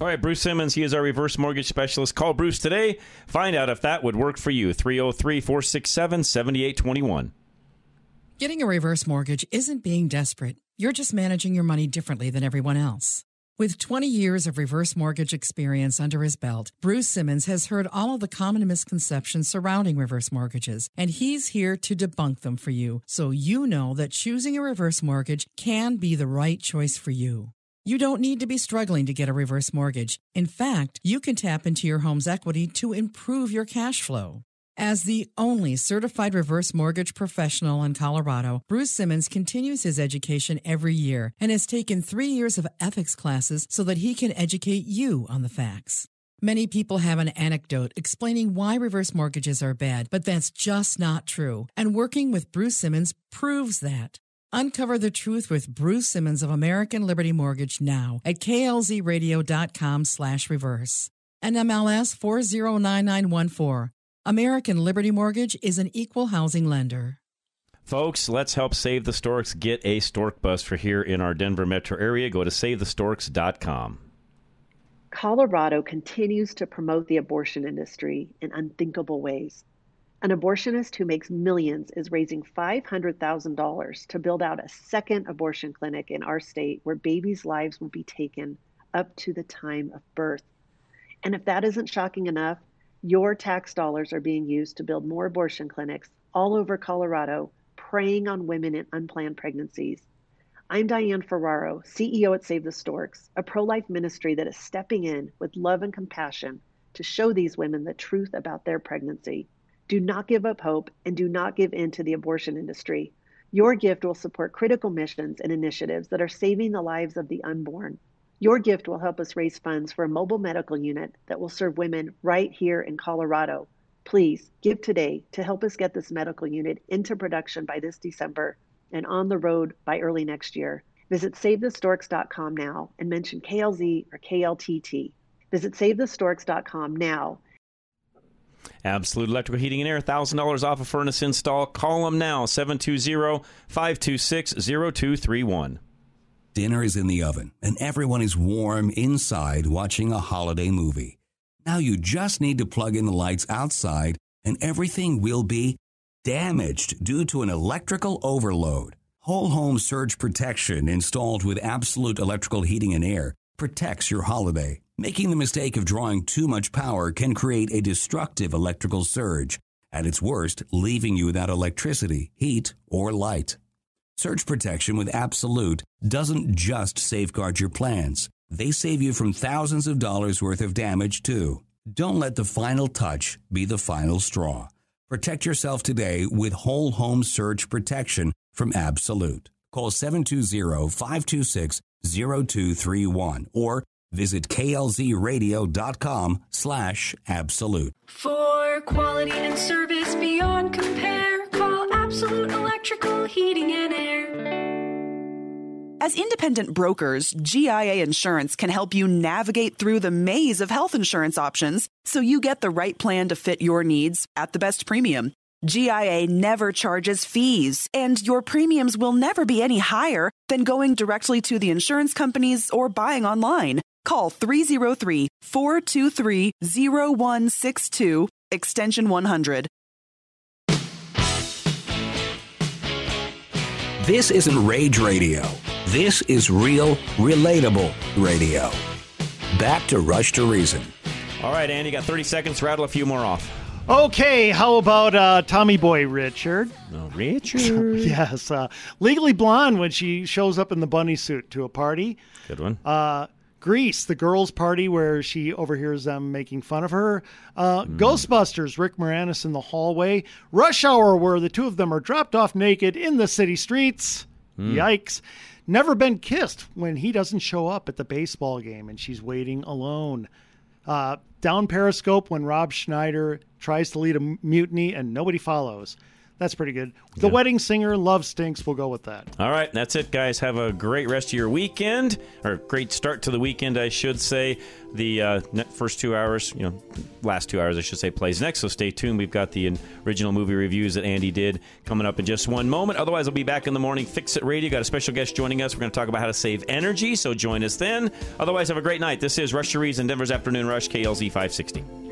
All right, Bruce Simmons, he is our reverse mortgage specialist. Call Bruce today. Find out if that would work for you. 303 467 7821. Getting a reverse mortgage isn't being desperate. You're just managing your money differently than everyone else. With 20 years of reverse mortgage experience under his belt, Bruce Simmons has heard all of the common misconceptions surrounding reverse mortgages, and he's here to debunk them for you so you know that choosing a reverse mortgage can be the right choice for you. You don't need to be struggling to get a reverse mortgage. In fact, you can tap into your home's equity to improve your cash flow. As the only certified reverse mortgage professional in Colorado, Bruce Simmons continues his education every year and has taken three years of ethics classes so that he can educate you on the facts. Many people have an anecdote explaining why reverse mortgages are bad, but that's just not true. And working with Bruce Simmons proves that. Uncover the truth with Bruce Simmons of American Liberty Mortgage now at klzradio.com slash reverse. NMLS 409914. American Liberty Mortgage is an equal housing lender. Folks, let's help Save the Storks get a stork bus for here in our Denver metro area. Go to savethestorks.com. Colorado continues to promote the abortion industry in unthinkable ways. An abortionist who makes millions is raising $500,000 to build out a second abortion clinic in our state where babies' lives will be taken up to the time of birth. And if that isn't shocking enough, your tax dollars are being used to build more abortion clinics all over Colorado, preying on women in unplanned pregnancies. I'm Diane Ferraro, CEO at Save the Storks, a pro life ministry that is stepping in with love and compassion to show these women the truth about their pregnancy. Do not give up hope and do not give in to the abortion industry. Your gift will support critical missions and initiatives that are saving the lives of the unborn. Your gift will help us raise funds for a mobile medical unit that will serve women right here in Colorado. Please give today to help us get this medical unit into production by this December and on the road by early next year. Visit SaveTheStorks.com now and mention KLZ or KLTT. Visit SaveTheStorks.com now. Absolute Electrical Heating and Air, $1,000 off a furnace install. Call them now, 720 526 0231. Dinner is in the oven, and everyone is warm inside watching a holiday movie. Now you just need to plug in the lights outside, and everything will be damaged due to an electrical overload. Whole home surge protection installed with absolute electrical heating and air protects your holiday. Making the mistake of drawing too much power can create a destructive electrical surge, at its worst, leaving you without electricity, heat, or light. Surge protection with Absolute doesn't just safeguard your plans, they save you from thousands of dollars worth of damage too. Don't let the final touch be the final straw. Protect yourself today with whole home surge protection from Absolute. Call 720-526-0231 or visit klzradio.com slash absolute. For quality and service beyond compare, call Absolute Electrical Heating and Air. As independent brokers, GIA Insurance can help you navigate through the maze of health insurance options so you get the right plan to fit your needs at the best premium. GIA never charges fees, and your premiums will never be any higher than going directly to the insurance companies or buying online. Call 303 423 0162, extension 100. This isn't rage radio. This is real, relatable radio. Back to Rush to Reason. All right, Andy, got 30 seconds. Rattle a few more off. Okay, how about uh, Tommy Boy Richard? No, Richard. yes, uh, Legally Blonde when she shows up in the bunny suit to a party. Good one. Uh, Grease, the girls' party where she overhears them making fun of her. Uh, Ghostbusters, Rick Moranis in the hallway. Rush Hour, where the two of them are dropped off naked in the city streets. Hmm. Yikes. Never been kissed when he doesn't show up at the baseball game and she's waiting alone. Uh, down Periscope when Rob Schneider tries to lead a mutiny and nobody follows. That's pretty good. The Wedding Singer, Love Stinks. We'll go with that. All right, that's it, guys. Have a great rest of your weekend, or great start to the weekend, I should say. The uh, first two hours, you know, last two hours, I should say, plays next. So stay tuned. We've got the original movie reviews that Andy did coming up in just one moment. Otherwise, I'll be back in the morning. Fix It Radio. Got a special guest joining us. We're going to talk about how to save energy. So join us then. Otherwise, have a great night. This is Rush to Reason, Denver's Afternoon Rush, KLZ 560.